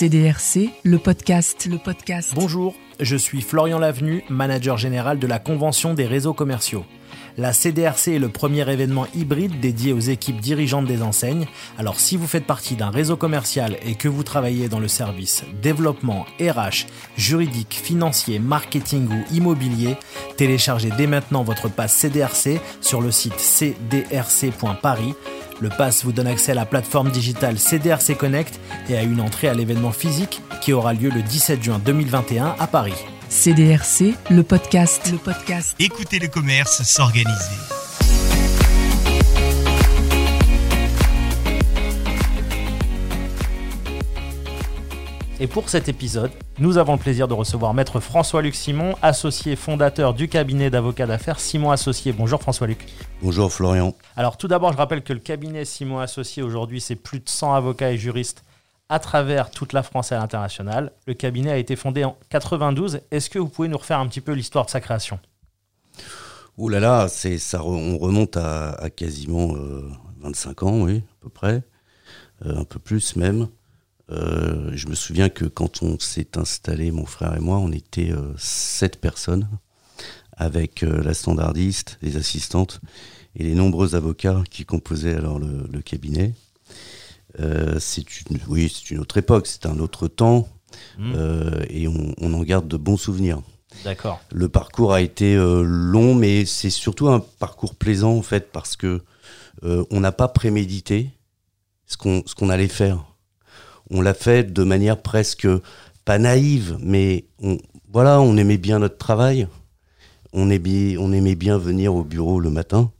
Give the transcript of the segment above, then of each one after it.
CDRC, le podcast, le podcast. Bonjour, je suis Florian Lavenu, manager général de la Convention des réseaux commerciaux. La CDRC est le premier événement hybride dédié aux équipes dirigeantes des enseignes. Alors si vous faites partie d'un réseau commercial et que vous travaillez dans le service développement, RH, juridique, financier, marketing ou immobilier, téléchargez dès maintenant votre passe CDRC sur le site cdrc.paris. Le pass vous donne accès à la plateforme digitale CDRC Connect et à une entrée à l'événement physique qui aura lieu le 17 juin 2021 à Paris. CDRC, le podcast, le podcast. Écoutez le commerce s'organiser. Et pour cet épisode, nous avons le plaisir de recevoir Maître François-Luc Simon, associé fondateur du cabinet d'avocats d'affaires Simon Associé. Bonjour François-Luc. Bonjour Florian. Alors tout d'abord, je rappelle que le cabinet Simon Associé aujourd'hui, c'est plus de 100 avocats et juristes à travers toute la France et à l'international. Le cabinet a été fondé en 92. Est-ce que vous pouvez nous refaire un petit peu l'histoire de sa création? Ouh là là, c'est ça, on remonte à, quasiment 25 euh, ans, oui, à peu près, euh, un peu plus même. Euh, je me souviens que quand on s'est installé, mon frère et moi, on était euh, sept personnes avec euh, la standardiste, les assistantes et les nombreux avocats qui composaient alors le, cabinet. c'est une, oui, c'est une autre époque, c'est un autre temps mmh. et on, en garde de bons souvenirs. D'accord. Le parcours a été long, mais c'est surtout un parcours plaisant en fait parce que on n'a pas prémédité ce qu'on ce qu'on allait faire on l'a fait de manière presque pas naïve, mais on, voilà, on aimait bien notre travail, on aimait, on aimait bien venir au bureau le matin,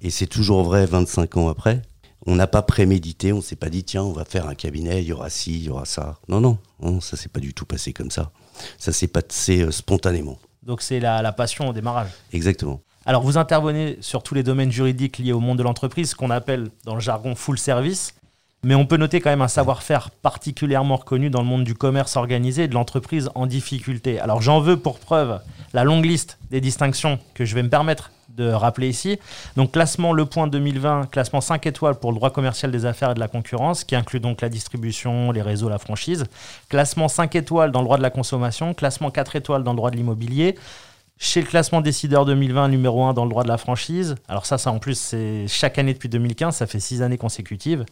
et c'est toujours vrai 25 ans après. On n'a pas prémédité, on s'est pas dit tiens, on va faire un cabinet, il y aura ci, il y aura ça. Non, non, non ça s'est pas du tout passé comme ça. Ça s'est passé euh, spontanément. Donc c'est la, la passion au démarrage. Exactement. Alors vous intervenez sur tous les domaines juridiques liés au monde de l'entreprise, qu'on appelle dans le jargon full service. Mais on peut noter quand même un savoir-faire particulièrement reconnu dans le monde du commerce organisé et de l'entreprise en difficulté. Alors j'en veux pour preuve la longue liste des distinctions que je vais me permettre de rappeler ici. Donc classement Le Point 2020, classement 5 étoiles pour le droit commercial des affaires et de la concurrence, qui inclut donc la distribution, les réseaux, la franchise. Classement 5 étoiles dans le droit de la consommation, classement 4 étoiles dans le droit de l'immobilier. Chez le classement décideur 2020, numéro 1 dans le droit de la franchise. Alors ça, ça en plus, c'est chaque année depuis 2015, ça fait six années consécutives.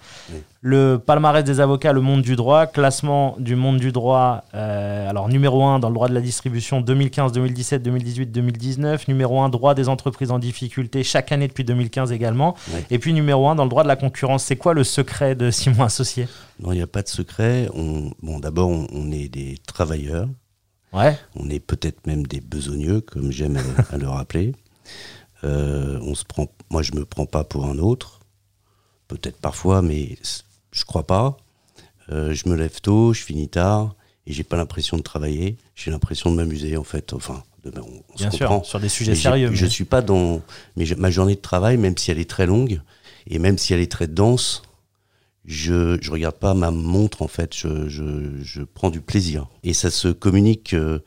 Le palmarès des avocats, le monde du droit, classement du monde du droit, euh, alors numéro 1 dans le droit de la distribution 2015, 2017, 2018, 2019. Numéro 1, droit des entreprises en difficulté, chaque année depuis 2015 également. Et puis numéro 1 dans le droit de la concurrence. C'est quoi le secret de Simon Associé? Non, il n'y a pas de secret. On, bon, d'abord, on est des travailleurs on est peut-être même des besogneux, comme j'aime à, le rappeler. Euh, on se prend, moi, je me prends pas pour un autre. Peut-être parfois, mais je crois pas. Euh, je me lève tôt, je finis tard, et j'ai pas l'impression de travailler. J'ai l'impression de m'amuser, en fait. Enfin, on, Bien sûr, sur des sujets sérieux. Je suis pas dans mais ma journée de travail, même si elle est très longue et même si elle est très dense, je je regarde pas ma montre en fait, je prends du plaisir et ça se communique euh,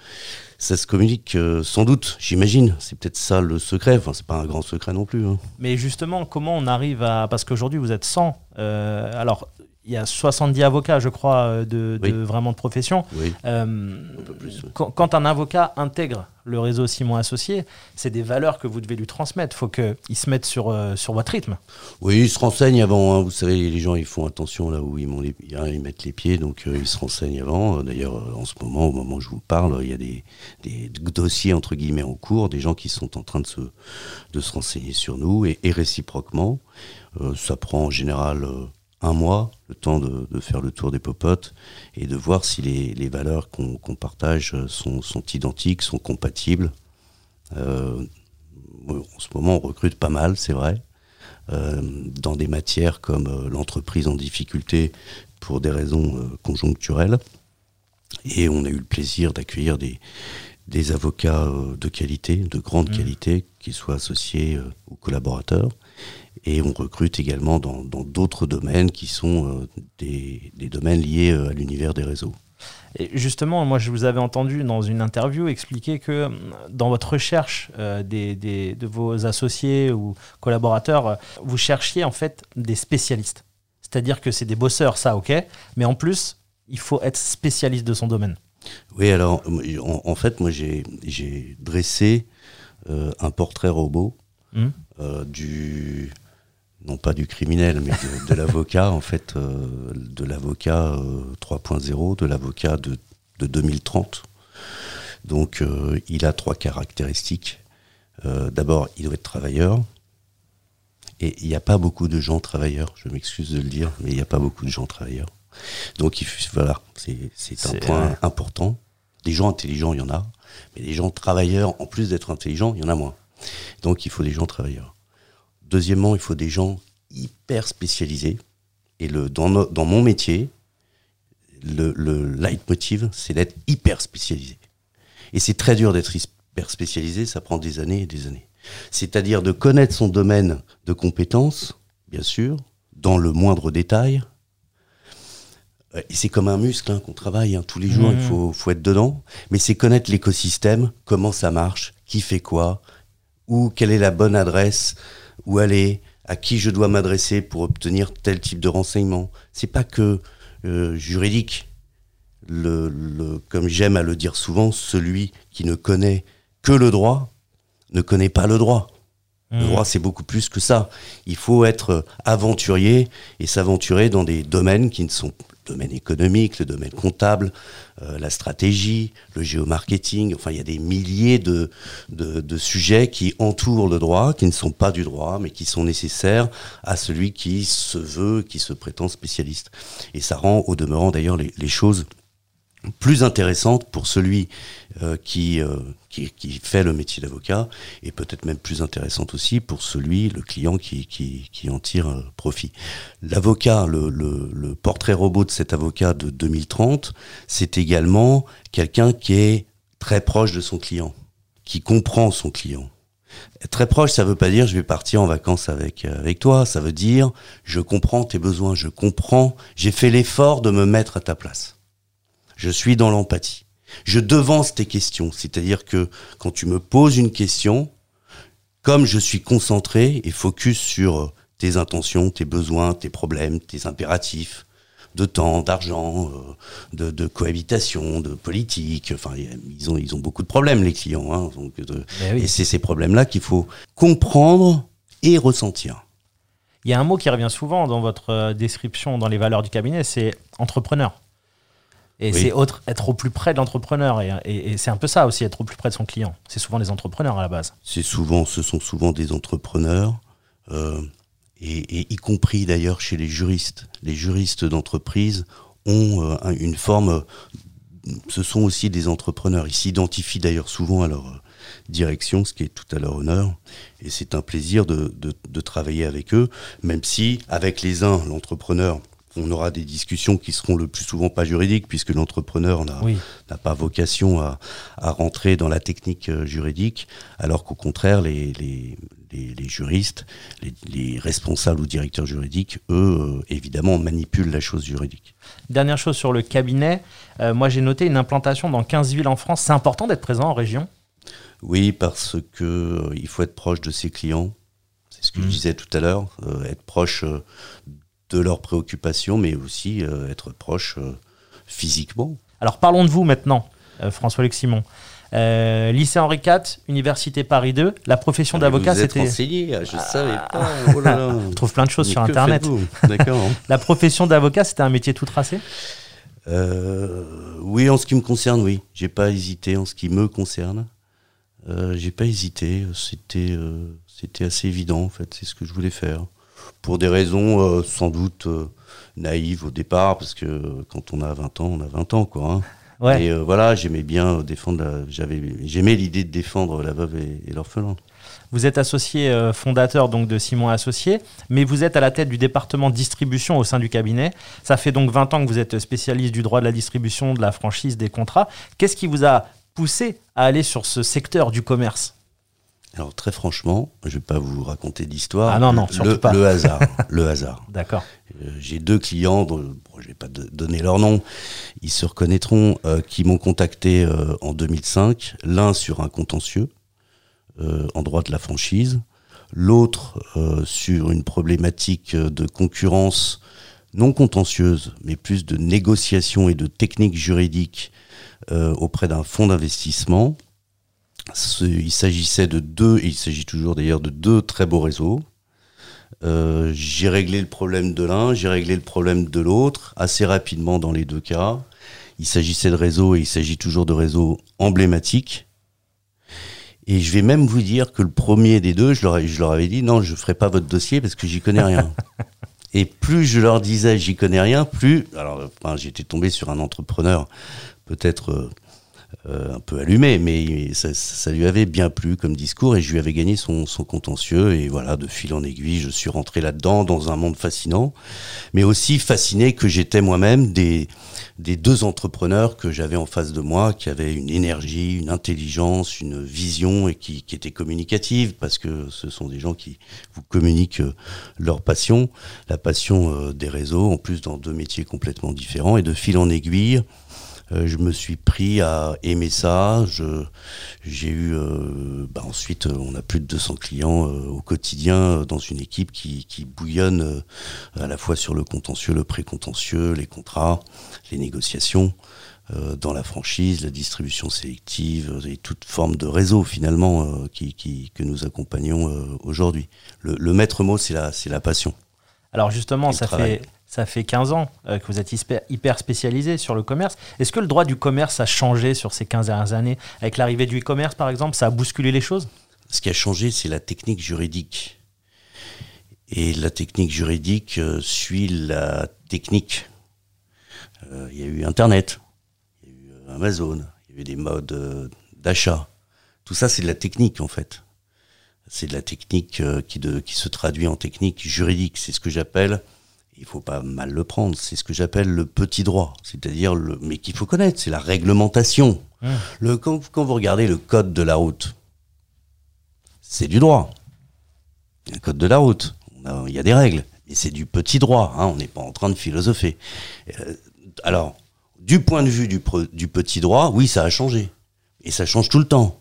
ça se communique euh, sans doute, j'imagine. C'est peut-être ça le secret. Enfin, c'est pas un grand secret non plus. Hein. Mais justement, comment on arrive à parce qu'aujourd'hui vous êtes 100. Euh, alors il y a 70 avocats, je crois, euh, de, vraiment de profession. Euh, quand, un avocat intègre le réseau Simon Associé, c'est des valeurs que vous devez lui transmettre. Il faut qu'il se mette sur, euh, sur votre rythme. Oui, il se renseigne avant. Hein. Vous savez, les gens, ils font attention là où ils, ils mettent les pieds, donc ils se renseignent avant. D'ailleurs, en ce moment, au moment où je vous parle, il y a des, des, dossiers, entre guillemets, en cours, des gens qui sont en train de se, de se renseigner sur nous, et, réciproquement. ça prend en général un mois, le temps de, faire le tour des popotes et de voir si les, valeurs qu'on partage sont, identiques, sont compatibles. Euh, en ce moment, on recrute pas mal, c'est vrai, euh, dans des matières comme euh, l'entreprise en difficulté pour des raisons conjoncturelles. Et on a eu le plaisir d'accueillir des, avocats de qualité, de grande mmh. qualité, qui soient associés aux collaborateurs et on recrute également dans d'autres domaines qui sont euh, des, des, domaines liés euh, à l'univers des réseaux. Et justement, moi, je vous avais entendu dans une interview expliquer que euh, dans votre recherche des, des, de vos associés ou collaborateurs, vous cherchiez en fait des spécialistes. C'est-à-dire que c'est des bosseurs, ça, ok, mais en plus, il faut être spécialiste de son domaine. Oui, alors en, en fait, moi j'ai dressé euh, un portrait robot Hmm. euh, du non pas du criminel, mais de, de l'avocat en fait, euh, de l'avocat euh, 3.0, de l'avocat de, de 2030. Donc euh, il a trois caractéristiques. Euh, D'abord, il doit être travailleur. Et il n'y a pas beaucoup de gens travailleurs, je m'excuse de le dire, mais il n'y a pas beaucoup de gens travailleurs. Donc il, voilà, c'est un point important. Des gens intelligents, il y en a, mais des gens travailleurs, en plus d'être intelligents, il y en a moins. Donc il faut des gens travailleurs. Deuxièmement, il faut des gens hyper spécialisés. Et le, dans, no- dans mon métier, le, le leitmotiv, c'est d'être hyper spécialisé. Et c'est très dur d'être hyper spécialisé, ça prend des années et des années. C'est-à-dire de connaître son domaine de compétences, bien sûr, dans le moindre détail. Euh, Et c'est comme un muscle hein, qu'on travaille hein, tous les jours, il faut, faut être dedans. Mais c'est connaître l'écosystème, comment ça marche, qui fait quoi, où, quelle est la bonne adresse, où aller, à qui je dois m'adresser pour obtenir tel type de renseignement. C'est pas que euh, juridique. Le, le- comme j'aime à le dire souvent, celui qui ne connaît que le droit ne connaît pas le droit. Le Hmm. droit, c'est beaucoup plus que ça. Il faut être aventurier et s'aventurer dans des domaines qui ne sont domaine économique, le domaine comptable, euh, la stratégie, le géomarketing. Enfin, il y a des milliers de, sujets qui entourent le droit, qui ne sont pas du droit, mais qui sont nécessaires à celui qui se veut, qui se prétend spécialiste. Et ça rend, au demeurant d'ailleurs, les choses plus intéressante pour celui euh, qui, euh, qui, qui fait le métier d'avocat et peut-être même plus intéressante aussi pour celui, le client qui, qui, qui en tire euh, profit. L'avocat, le, le, le portrait robot de cet avocat de 2030, c'est également quelqu'un qui est très proche de son client, qui comprend son client. Très proche, ça veut pas dire je vais partir en vacances avec euh, avec toi. Ça veut dire je comprends tes besoins, je comprends, j'ai fait l'effort de me mettre à ta place. Je suis dans l'empathie. Je devance tes questions, c'est-à-dire que quand tu me poses une question, comme je suis concentré et focus sur tes intentions, tes besoins, tes problèmes, tes impératifs de temps, d'argent, euh, de, de cohabitation, de politique. Enfin, ils ont ils ont beaucoup de problèmes les clients. Hein, donc, de- Mais oui. Et c'est ces problèmes-là qu'il faut comprendre et ressentir. Il y a un mot qui revient souvent dans votre euh, description, dans les valeurs du cabinet, c'est entrepreneur. Et Oui. c'est autre, être au plus près de l'entrepreneur. Et, et- et c'est un peu ça aussi, être au plus près de son client. C'est souvent les entrepreneurs à la base. C'est souvent, ce sont souvent des entrepreneurs, euh, et, et y compris d'ailleurs chez les juristes. Les juristes d'entreprise ont euh, un- une forme, ce sont aussi des entrepreneurs. Ils s'identifient d'ailleurs souvent à leur euh, direction, ce qui est tout à leur honneur, et c'est un plaisir de, de, de travailler avec eux, même si avec les uns, l'entrepreneur, on aura des discussions qui seront le plus souvent pas juridiques, puisque l'entrepreneur n'a Oui. pas vocation à, à rentrer dans la technique euh, juridique, alors qu'au contraire, les, les, les, les juristes, les, les responsables ou directeurs juridiques, eux, euh, évidemment, manipulent la chose juridique. Dernière chose sur le cabinet, euh, moi j'ai noté une implantation dans 15 villes en France. C'est important d'être présent en région? Oui, parce que euh, il faut être proche de ses clients. C'est ce que je disais tout à l'heure, être proche de leurs préoccupations, mais aussi euh, être proche euh, physiquement. Alors parlons de vous maintenant, euh, François-Luc Simon. Euh, lycée Henri IV, Université Paris 2, la profession d'avocat, Ah, Vous êtes c'était. ah, je savais pas. Oh là là. On trouve plein de choses Mais sur Internet. D'accord. La profession d'avocat, c'était un métier tout tracé? Euh, oui, en ce qui me concerne, oui. J'ai pas hésité en ce qui me concerne. Euh, j'ai pas hésité. C'était, c'était assez évident en fait. C'est ce que je voulais faire. Pour des raisons euh, sans doute euh, naïves au départ, parce que quand on a 20 ans, on a 20 ans, quoi. hein. Ouais. Et euh, voilà, j'aimais bien défendre. La, j'avais, j'aimais l'idée de défendre la veuve et, et l'orphelin. Vous êtes associé fondateur donc de Simon Associé, mais vous êtes à la tête du département distribution au sein du cabinet. Ça fait donc 20 ans que vous êtes spécialiste du droit de la distribution, de la franchise, des contrats. Qu'est-ce qui vous a poussé à aller sur ce secteur du commerce? Alors très franchement, je vais pas vous raconter d'histoire. Ah non, non, le, surtout pas. le hasard, le hasard. D'accord. Euh, J'ai deux clients, dont, bon, je vais pas donner leur nom, ils se reconnaîtront, euh, qui m'ont contacté euh, en 2005, l'un sur un contentieux en droit de la franchise, l'autre sur une problématique de concurrence non contentieuse, mais plus de négociation et de techniques juridiques euh, auprès d'un fonds d'investissement. Il s'agissait de deux, et il s'agit toujours d'ailleurs de deux très beaux réseaux. Euh, j'ai réglé le problème de l'un, j'ai réglé le problème de l'autre, assez rapidement dans les deux cas. Il s'agissait de réseaux et il s'agit toujours de réseaux emblématiques. Et je vais même vous dire que le premier des deux, je leur, ai- je leur avais dit non, je ferai pas votre dossier parce que j'y connais rien. et plus je leur disais j'y connais rien, plus. Alors, enfin, j'étais tombé sur un entrepreneur peut-être euh, un peu allumé, mais ça, ça lui avait bien plu comme discours et je lui avais gagné son, son contentieux. Et voilà, de fil en aiguille, je suis rentré là-dedans dans un monde fascinant, mais aussi fasciné que j'étais moi-même des, des deux entrepreneurs que j'avais en face de moi, qui avaient une énergie, une intelligence, une vision et qui, qui étaient communicatives, parce que ce sont des gens qui vous communiquent euh, leur passion, la passion euh, des réseaux, en plus dans deux métiers complètement différents. Et de fil en aiguille, euh, je me suis pris à aimer ça. J'ai eu, euh, bah ensuite, euh, on a plus de 200 clients euh, au quotidien dans une équipe qui, qui bouillonne à la fois sur le contentieux, le pré-contentieux, les contrats, les négociations, dans la franchise, la distribution sélective et toute forme de réseau finalement qui, qui- que nous accompagnons aujourd'hui. Le, le maître mot, c'est la, passion. Alors justement, ça travail. fait, ça fait 15 ans euh, que vous êtes hyper, spécialisé sur le commerce. Est-ce que le droit du commerce a changé sur ces 15 dernières années? Avec l'arrivée du e-commerce, par exemple, ça a bousculé les choses? Ce qui a changé, c'est la technique juridique. Et la technique juridique euh, suit la technique. Euh, Il y a eu Internet, il y a eu Amazon, il y a eu des modes d'achat. Tout ça, c'est de la technique, en fait. C'est de la technique qui se traduit en technique juridique. C'est ce que j'appelle, il faut pas mal le prendre, c'est ce que j'appelle le petit droit. C'est-à-dire, le, mais qu'il faut connaître, c'est la réglementation. Mmh. Le, quand, quand vous regardez le code de la route, c'est du droit. Il y a un code de la route. Il y a des règles. Mais c'est du petit droit. hein, on n'est pas en train de philosopher. Euh, alors, du point de vue du, pre- du petit droit, oui, ça a changé. Et ça change tout le temps.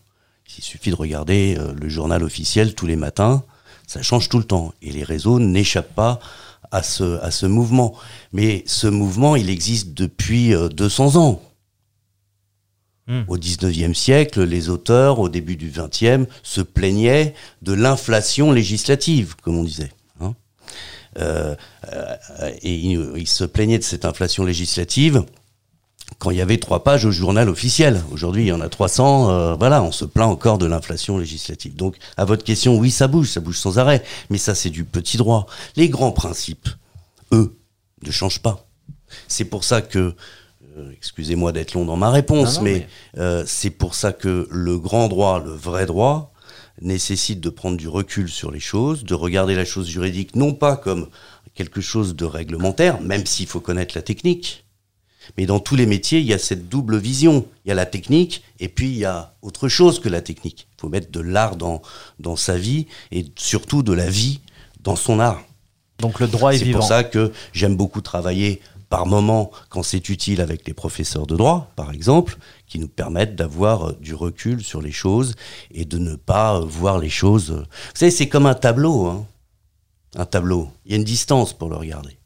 Il suffit de regarder euh, le journal officiel tous les matins. Ça change tout le temps. Et les réseaux n'échappent pas à ce, à ce mouvement. Mais ce mouvement, il existe depuis euh, 200 ans. Hmm. Au 19e siècle, les auteurs, au début du 20e, se plaignaient de l'inflation législative, comme on disait. hein. Euh, euh, et ils, ils se plaignaient de cette inflation législative quand il y avait trois pages au journal officiel. Aujourd'hui, il y en a 300. euh, voilà, on se plaint encore de l'inflation législative. Donc, à votre question, oui, ça bouge, ça bouge sans arrêt. Mais ça, c'est du petit droit. Les grands principes, eux, ne changent pas. C'est pour ça que, euh, excusez-moi d'être long dans ma réponse, Non, non, mais, euh, c'est pour ça que le grand droit, le vrai droit, nécessite de prendre du recul sur les choses, de regarder la chose juridique non pas comme quelque chose de réglementaire, même s'il faut connaître la technique, mais dans tous les métiers, il y a cette double vision. Il y a la technique et puis il y a autre chose que la technique. Il faut mettre de l'art dans, dans sa vie et surtout de la vie dans son art. Donc le droit est, C'est vivant. pour ça que j'aime beaucoup travailler par moment quand c'est utile avec les professeurs de droit, par exemple, qui nous permettent d'avoir euh, du recul sur les choses et de ne pas euh, voir les choses. euh, Vous savez, c'est comme un tableau. hein. Un tableau. Il y a une distance pour le regarder.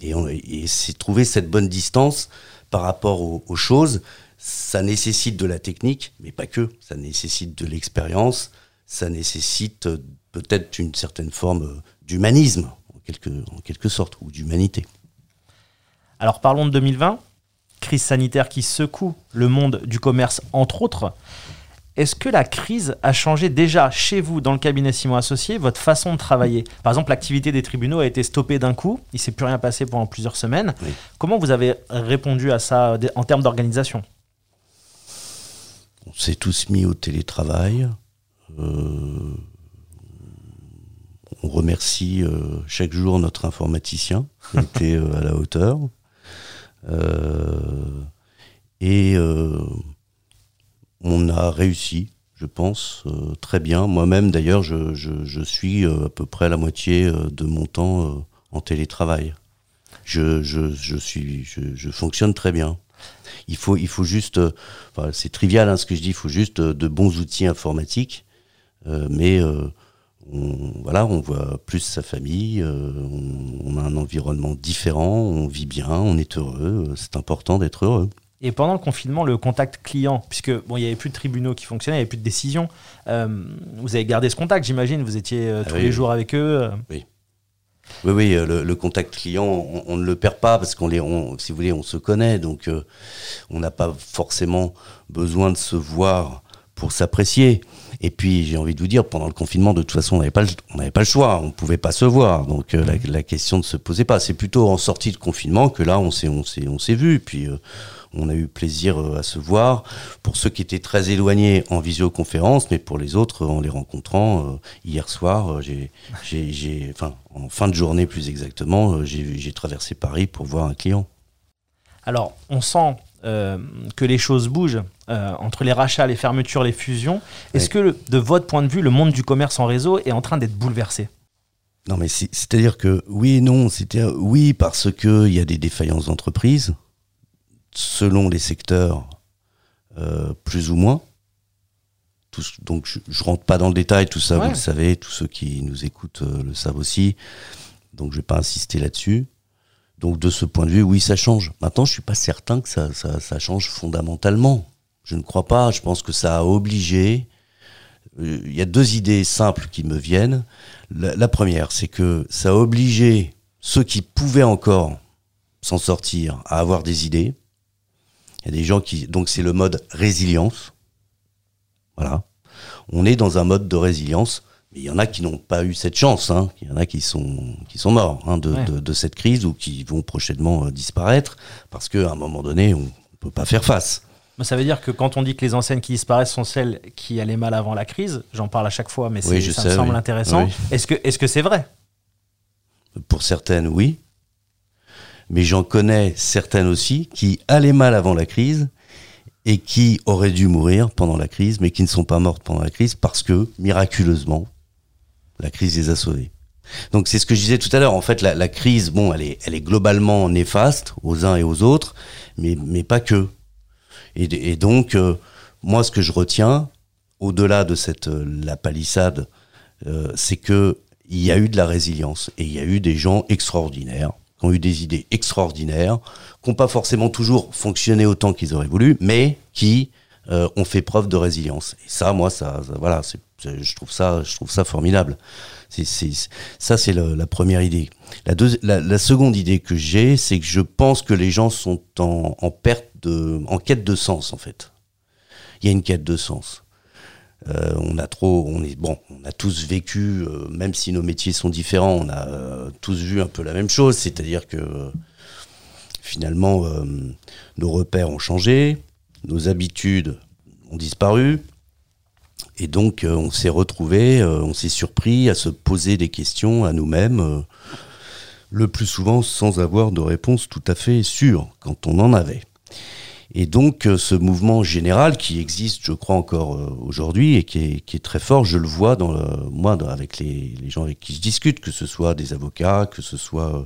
Et, c'est trouver cette bonne distance par rapport aux, aux choses. Ça nécessite de la technique, mais pas que. Ça nécessite de l'expérience. Ça nécessite euh, peut-être une certaine forme euh, d'humanisme, en quelque, en quelque sorte, ou d'humanité. Alors parlons de 2020, crise sanitaire qui secoue le monde du commerce entre autres. Est-ce que la crise a changé déjà chez vous, dans le cabinet Simon Associé, votre façon de travailler? Par exemple, l'activité des tribunaux a été stoppée d'un coup, il ne s'est plus rien passé pendant plusieurs semaines. Oui. Comment vous avez répondu à ça en termes d'organisation? On s'est tous mis au télétravail. Euh, on remercie euh, chaque jour notre informaticien qui été euh, à la hauteur. Et on a réussi, je pense, euh, très bien. Moi-même, d'ailleurs, je, je- je suis euh, à peu près la moitié euh, de mon temps en télétravail. Je, je- suis, je- fonctionne très bien. Il faut, il faut juste, c'est trivial hein, ce que je dis, il faut juste de bons outils informatiques, mais on, voilà, on voit plus sa famille, on a un environnement différent, on vit bien, on est heureux. C'est important d'être heureux. Et pendant le confinement, le contact client, puisque bon, il n'y avait plus de tribunaux qui fonctionnaient, il n'y avait plus de décisions, euh, vous avez gardé ce contact, j'imagine. Vous étiez euh, Ah tous oui, les oui. jours avec eux. euh. Oui, oui, euh, le, le contact client, on, on ne le perd pas parce qu'on les, on- si vous voulez, on se connaît, donc euh, on n'a pas forcément besoin de se voir pour s'apprécier. Et puis, j'ai envie de vous dire, pendant le confinement, de toute façon, on n'avait pas, le- on n'avait pas le choix, on ne pouvait pas se voir, donc euh, la, la question ne se posait pas. C'est plutôt en sortie de confinement que là, on s'est, on s'est, on s'est vu, puis euh, on a eu plaisir euh, à se voir. Pour ceux qui étaient très éloignés en visioconférence, mais pour les autres, en les rencontrant, hier soir, j'ai, j'ai, j'ai, enfin, en fin de journée plus exactement, j'ai, j'ai traversé Paris pour voir un client. Alors, on sent euh, que les choses bougent euh, entre les rachats, les fermetures, les fusions. Est-ce Ouais. que, de votre point de vue, le monde du commerce en réseau est en train d'être bouleversé? Non, mais c'est- c'est-à-dire que oui et non. C'était oui parce que il y a des défaillances d'entreprise selon les secteurs, euh, plus ou moins. Donc je, je rentre pas dans le détail, tout ça Ouais. vous le savez, tous ceux qui nous écoutent le savent aussi. Donc je vais pas insister là-dessus. Donc de ce point de vue, oui, ça change. Maintenant, je suis pas certain que ça, change fondamentalement. Je ne crois pas. Je pense que ça a obligé. euh, Il y a deux idées simples qui me viennent. La, la première, c'est que ça a obligé ceux qui pouvaient encore s'en sortir à avoir des idées. Il y a des gens qui. Donc, c'est le mode résilience. Voilà. On est dans un mode de résilience. Mais il y en a qui n'ont pas eu cette chance. hein. Il y en a qui sont, qui sont morts hein, de, Ouais. de- de cette crise ou qui vont prochainement euh, disparaître parce qu'à un moment donné, on ne peut pas faire face. Ça veut dire que quand on dit que les enseignes qui disparaissent sont celles qui allaient mal avant la crise, j'en parle à chaque fois, mais Oui, ça sais, me semble oui. intéressant. Oui. Est-ce que est-ce que c'est vrai? Pour certaines, oui. Mais j'en connais certaines aussi qui allaient mal avant la crise et qui auraient dû mourir pendant la crise, mais qui ne sont pas mortes pendant la crise parce que, miraculeusement, la crise les a sauvées. Donc c'est ce que je disais tout à l'heure. En fait, la, la crise, bon, elle est, elle est globalement néfaste aux uns et aux autres, mais, mais pas que. Et, et donc, euh, moi, ce que je retiens, au-delà de cette euh, la palissade, euh, c'est que il y a eu de la résilience et il y a eu des gens extraordinaires qui ont eu des idées extraordinaires, qui n'ont pas forcément toujours fonctionné autant qu'ils auraient voulu, mais qui euh, ont fait preuve de résilience. Et ça, moi, ça, voilà, c'est- je trouve ça, je trouve ça formidable. C'est, c'est- ça, c'est la première idée. La, la, la seconde idée que j'ai, c'est que je pense que les gens sont en, en perte de, en quête de sens, en fait. Il y a une quête de sens. Euh, on a trop, on est bon, on a tous vécu, euh, même si nos métiers sont différents, on a euh, tous vu un peu la même chose, c'est-à-dire que euh, finalement euh, nos repères ont changé, nos habitudes ont disparu, et donc euh, on s'est retrouvé, euh, on s'est surpris à se poser des questions à nous-mêmes, euh, le plus souvent sans avoir de réponse tout à fait sûre quand on en avait. Et donc euh, ce mouvement général qui existe, je crois encore euh, aujourd'hui et qui est, très fort, je le vois dans le, moi avec les, gens avec qui je discute, que ce soit des avocats, que ce soit euh,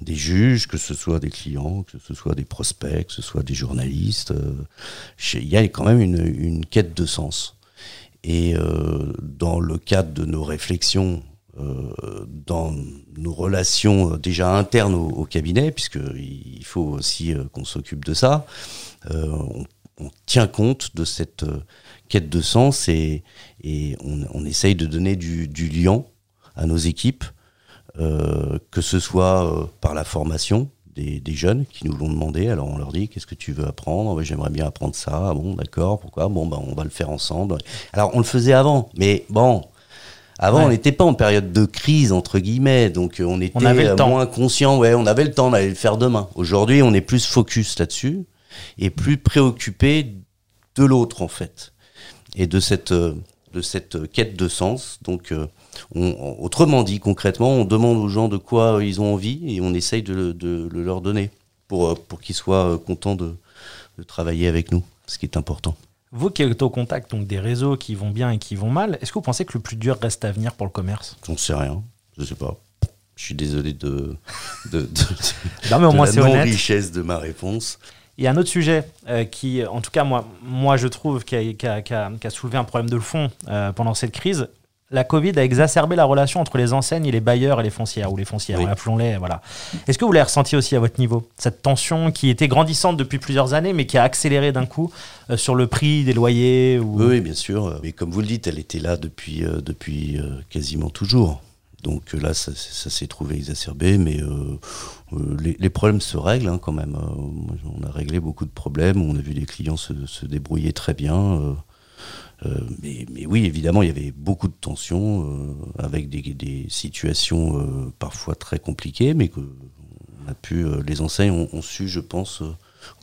des juges, que ce soit des clients, que ce soit des prospects, que ce soit des journalistes. Il y a quand même une, quête de sens. Et dans le cadre de nos réflexions, dans nos relations euh, déjà internes au, au cabinet, puisqu'il faut aussi euh, qu'on s'occupe de ça, euh, on, tient compte de cette euh, quête de sens et, on, essaye de donner du, du liant à nos équipes, euh, que ce soit euh, par la formation des, jeunes qui nous l'ont demandé. Alors on leur dit qu'est-ce que tu veux apprendre? J'aimerais bien apprendre ça. Ah Bon, d'accord, pourquoi? Bon, ben, on va le faire ensemble. Alors on le faisait avant, mais bon. Avant, Ouais. on n'était pas en période de crise, entre guillemets, donc euh, on était avait le euh, temps. moins conscient. Ouais, on avait le temps d'aller le faire demain. Aujourd'hui, on est plus focus là-dessus et plus préoccupé de l'autre, en fait, et de cette, euh, de cette quête de sens. Donc, on- autrement dit, concrètement, on demande aux gens de quoi ils ont envie et on essaye de, le- de le leur donner pour, pour qu'ils soient contents de, de travailler avec nous, ce qui est important. Vous qui êtes au contact donc des réseaux qui vont bien et qui vont mal, est-ce que vous pensez que le plus dur reste à venir pour le commerce? J'en sais rien, je sais pas. Je suis désolé de, de, de, Non mais au de moins la c'est honnête. non-richesse de ma réponse. Il y a un autre sujet euh, qui, en tout cas moi, moi je trouve, qui a, qui a- qui a- qui a soulevé un problème de fond euh, pendant cette crise. La Covid a exacerbé la relation entre les enseignes et les bailleurs et les foncières, ou les foncières, Oui. appelons-les. Voilà. Est-ce que vous l'avez ressenti aussi à votre niveau Cette tension qui était grandissante depuis plusieurs années, mais qui a accéléré d'un coup euh, sur le prix des loyers ou... Oui, bien sûr. Mais comme vous le dites, elle était là depuis, euh, depuis euh, quasiment toujours. Donc là, ça, ça s'est trouvé exacerbé, mais les, les problèmes se règlent hein, quand même. On a réglé beaucoup de problèmes, on a vu les clients se, se débrouiller très bien. Euh, mais, mais oui, évidemment, il y avait beaucoup de tensions, euh, avec des, des situations euh, parfois très compliquées, mais que on a pu, les enseignes ont, ont su, je pense,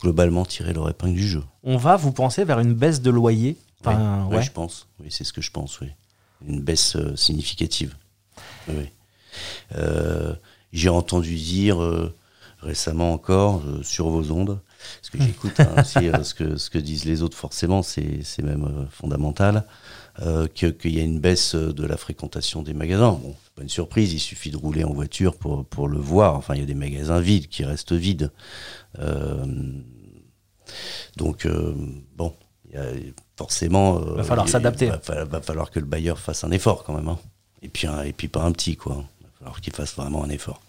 globalement tirer leur épingle du jeu. On va, vous pensez, vers une baisse de loyer? Enfin, oui, ouais. oui, je pense. Oui, c'est ce que je pense, oui. Une baisse euh, significative. Oui. Euh, J'ai entendu dire euh, récemment encore sur vos ondes, parce que j'écoute hein, aussi euh, ce, que, ce que disent les autres, forcément, c'est même euh, fondamental, euh, qu'il y a une baisse de la fréquentation des magasins. Bon, c'est pas une surprise, il suffit de rouler en voiture pour, pour le voir. Enfin, il y a des magasins vides qui restent vides. Donc, bon, il y a- forcément. euh, Va falloir il- s'adapter. Va, va falloir que le bailleur fasse un effort quand même. hein. Et, puis, un- et puis pas un petit, quoi. Il va falloir qu'il fasse vraiment un effort.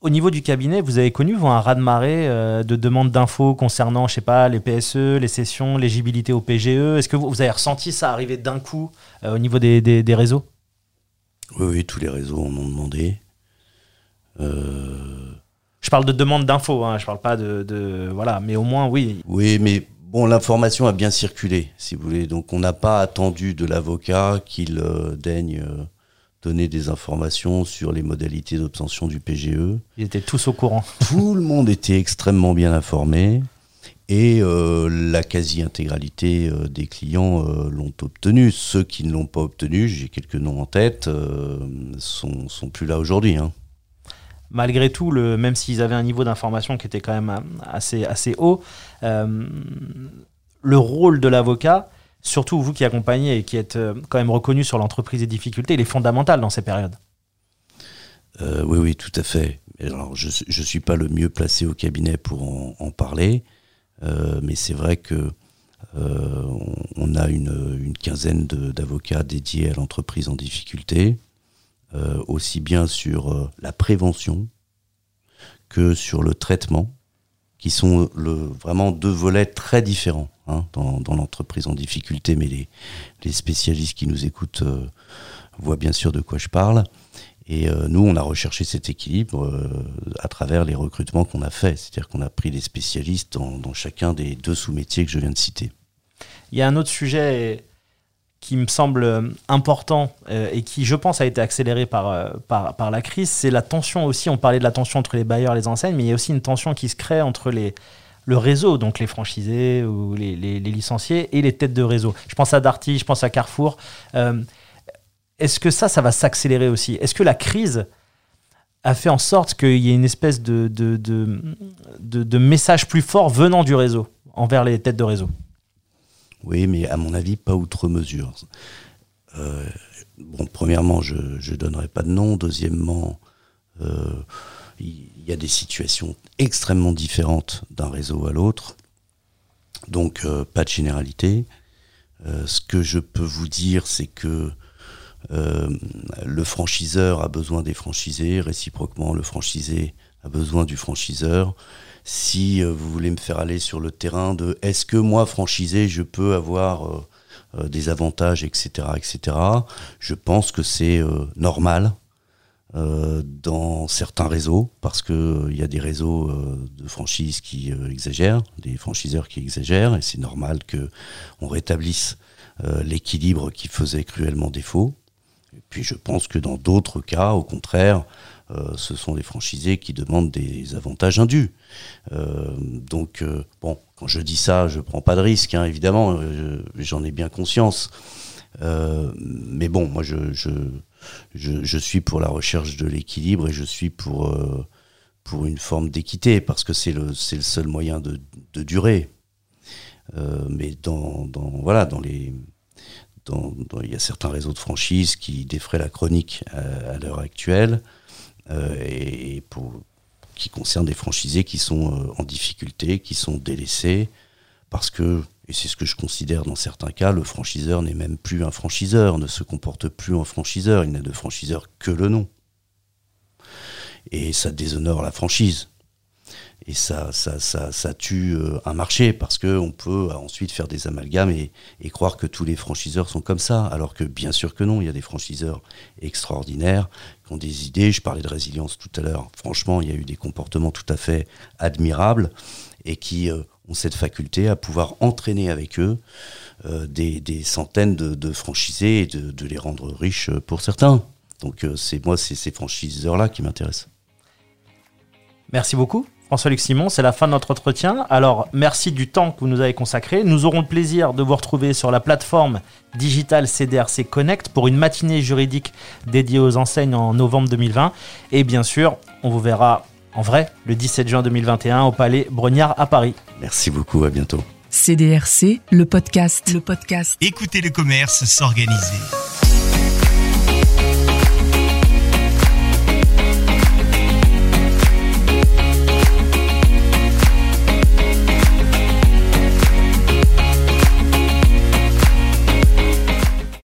Au niveau du cabinet, vous avez connu vous, un raz-de-marée euh, de demandes d'infos concernant, je sais pas, les PSE, les sessions, l'éligibilité au PGE Est-ce que vous, vous avez ressenti ça arriver d'un coup euh, au niveau des, des- des réseaux? Oui, oui, tous les réseaux en ont demandé. Euh, Je parle de demandes d'infos, hein, je parle pas de, de- Voilà, mais au moins, oui. Oui, mais bon, l'information a bien circulé, si vous voulez. Donc, on n'a pas attendu de l'avocat qu'il daigne donner des informations sur les modalités d'obtention du PGE. Ils étaient tous au courant. Tout le monde était extrêmement bien informé et euh, la quasi-intégralité euh, des clients euh, l'ont obtenu. Ceux qui ne l'ont pas obtenu, j'ai quelques noms en tête, sont, sont plus là aujourd'hui. hein. Malgré tout, le, même s'ils avaient un niveau d'information qui était quand même assez, assez haut, le rôle de l'avocat, surtout vous qui accompagnez et qui êtes euh, quand même reconnu sur l'entreprise des difficultés, il est fondamental dans ces périodes. Euh, oui, oui, tout à fait. Je ne suis pas le mieux placé au cabinet pour en, parler, euh, mais c'est vrai que on, a une, quinzaine d'avocats dédiés à l'entreprise en difficulté, aussi bien sur la prévention que sur le traitement, qui sont vraiment deux volets très différents hein, dans, l'entreprise en difficulté, mais les, les spécialistes qui nous écoutent euh, voient bien sûr de quoi je parle. Et euh, nous, on a recherché cet équilibre euh, à travers les recrutements qu'on a faits. C'est-à-dire qu'on a pris des spécialistes dans, chacun des deux sous-métiers que je viens de citer. Il y a un autre sujet qui me semble important et qui, je pense, a été accéléré par, par la crise, c'est la tension aussi. On parlait de la tension entre les bailleurs et les enseignes, mais il y a aussi une tension qui se crée entre les, le réseau, donc les franchisés ou les, licenciés, et les têtes de réseau. Je pense à Darty, je pense à Carrefour. Euh, Est-ce que ça, ça va s'accélérer aussi? Est-ce que la crise a fait en sorte qu'il y ait une espèce de, de, de, message plus fort venant du réseau envers les têtes de réseau? Oui, mais à mon avis, pas outre mesure. Euh, bon, premièrement, je ne donnerai pas de nom. Deuxièmement, euh, y a des situations extrêmement différentes d'un réseau à l'autre. Donc, euh, pas de généralité. Euh, ce que je peux vous dire, c'est que euh, le franchiseur a besoin des franchisés, réciproquement, le franchisé a besoin du franchiseur. Si vous voulez me faire aller sur le terrain de est-ce que moi, franchisé, je peux avoir des avantages, etc., etc., je pense que c'est normal euh, dans certains réseaux, parce qu'il y a des réseaux euh, de franchise qui euh, exagèrent, des franchiseurs qui exagèrent, et c'est normal que on rétablisse euh, l'équilibre qui faisait cruellement défaut. Et puis je pense que dans d'autres cas, au contraire, euh, ce sont les franchisés qui demandent des avantages indus. Euh, donc, euh, bon, quand je dis ça, je prends pas de risque, hein, évidemment, euh, je- j'en ai bien conscience. Euh, mais bon, moi, je, je, suis pour la recherche de l'équilibre et je suis pour, euh, pour une forme d'équité, parce que c'est le, le seul moyen de, de durer. Euh, mais dans, dans, voilà, dans les, dans- il y a certains réseaux de franchise qui défraient la chronique à, l'heure actuelle euh, et qui concernent des franchisés qui sont en difficulté, qui sont délaissés parce que Et c'est ce que je considère dans certains cas, le franchiseur n'est même plus un franchiseur, ne se comporte plus en franchiseur, il n'a de franchiseur que le nom. Et ça déshonore la franchise. Et ça, ça, ça, tue euh, un marché parce qu'on peut ensuite faire des amalgames et, et, croire que tous les franchiseurs sont comme ça. Alors que bien sûr que non, il y a des franchiseurs extraordinaires qui ont des idées. Je parlais de résilience tout à l'heure. Franchement, il y a eu des comportements tout à fait admirables et qui euh, ont cette faculté à pouvoir entraîner avec eux euh, des, des, centaines de, franchisés et de, les rendre riches pour certains. Donc euh, c'est moi, c'est ces franchiseurs-là qui m'intéressent. Merci beaucoup. François-Luc Simon, c'est la fin de notre entretien. Alors, merci du temps que vous nous avez consacré. Nous aurons le plaisir de vous retrouver sur la plateforme digitale CDRC Connect pour une matinée juridique dédiée aux enseignes en novembre 2020. Et bien sûr, on vous verra en vrai le 17 juin 2021 au Palais Brognard à Paris. Merci beaucoup, à bientôt. CDRC, le podcast, le podcast. Écoutez le commerce s'organiser.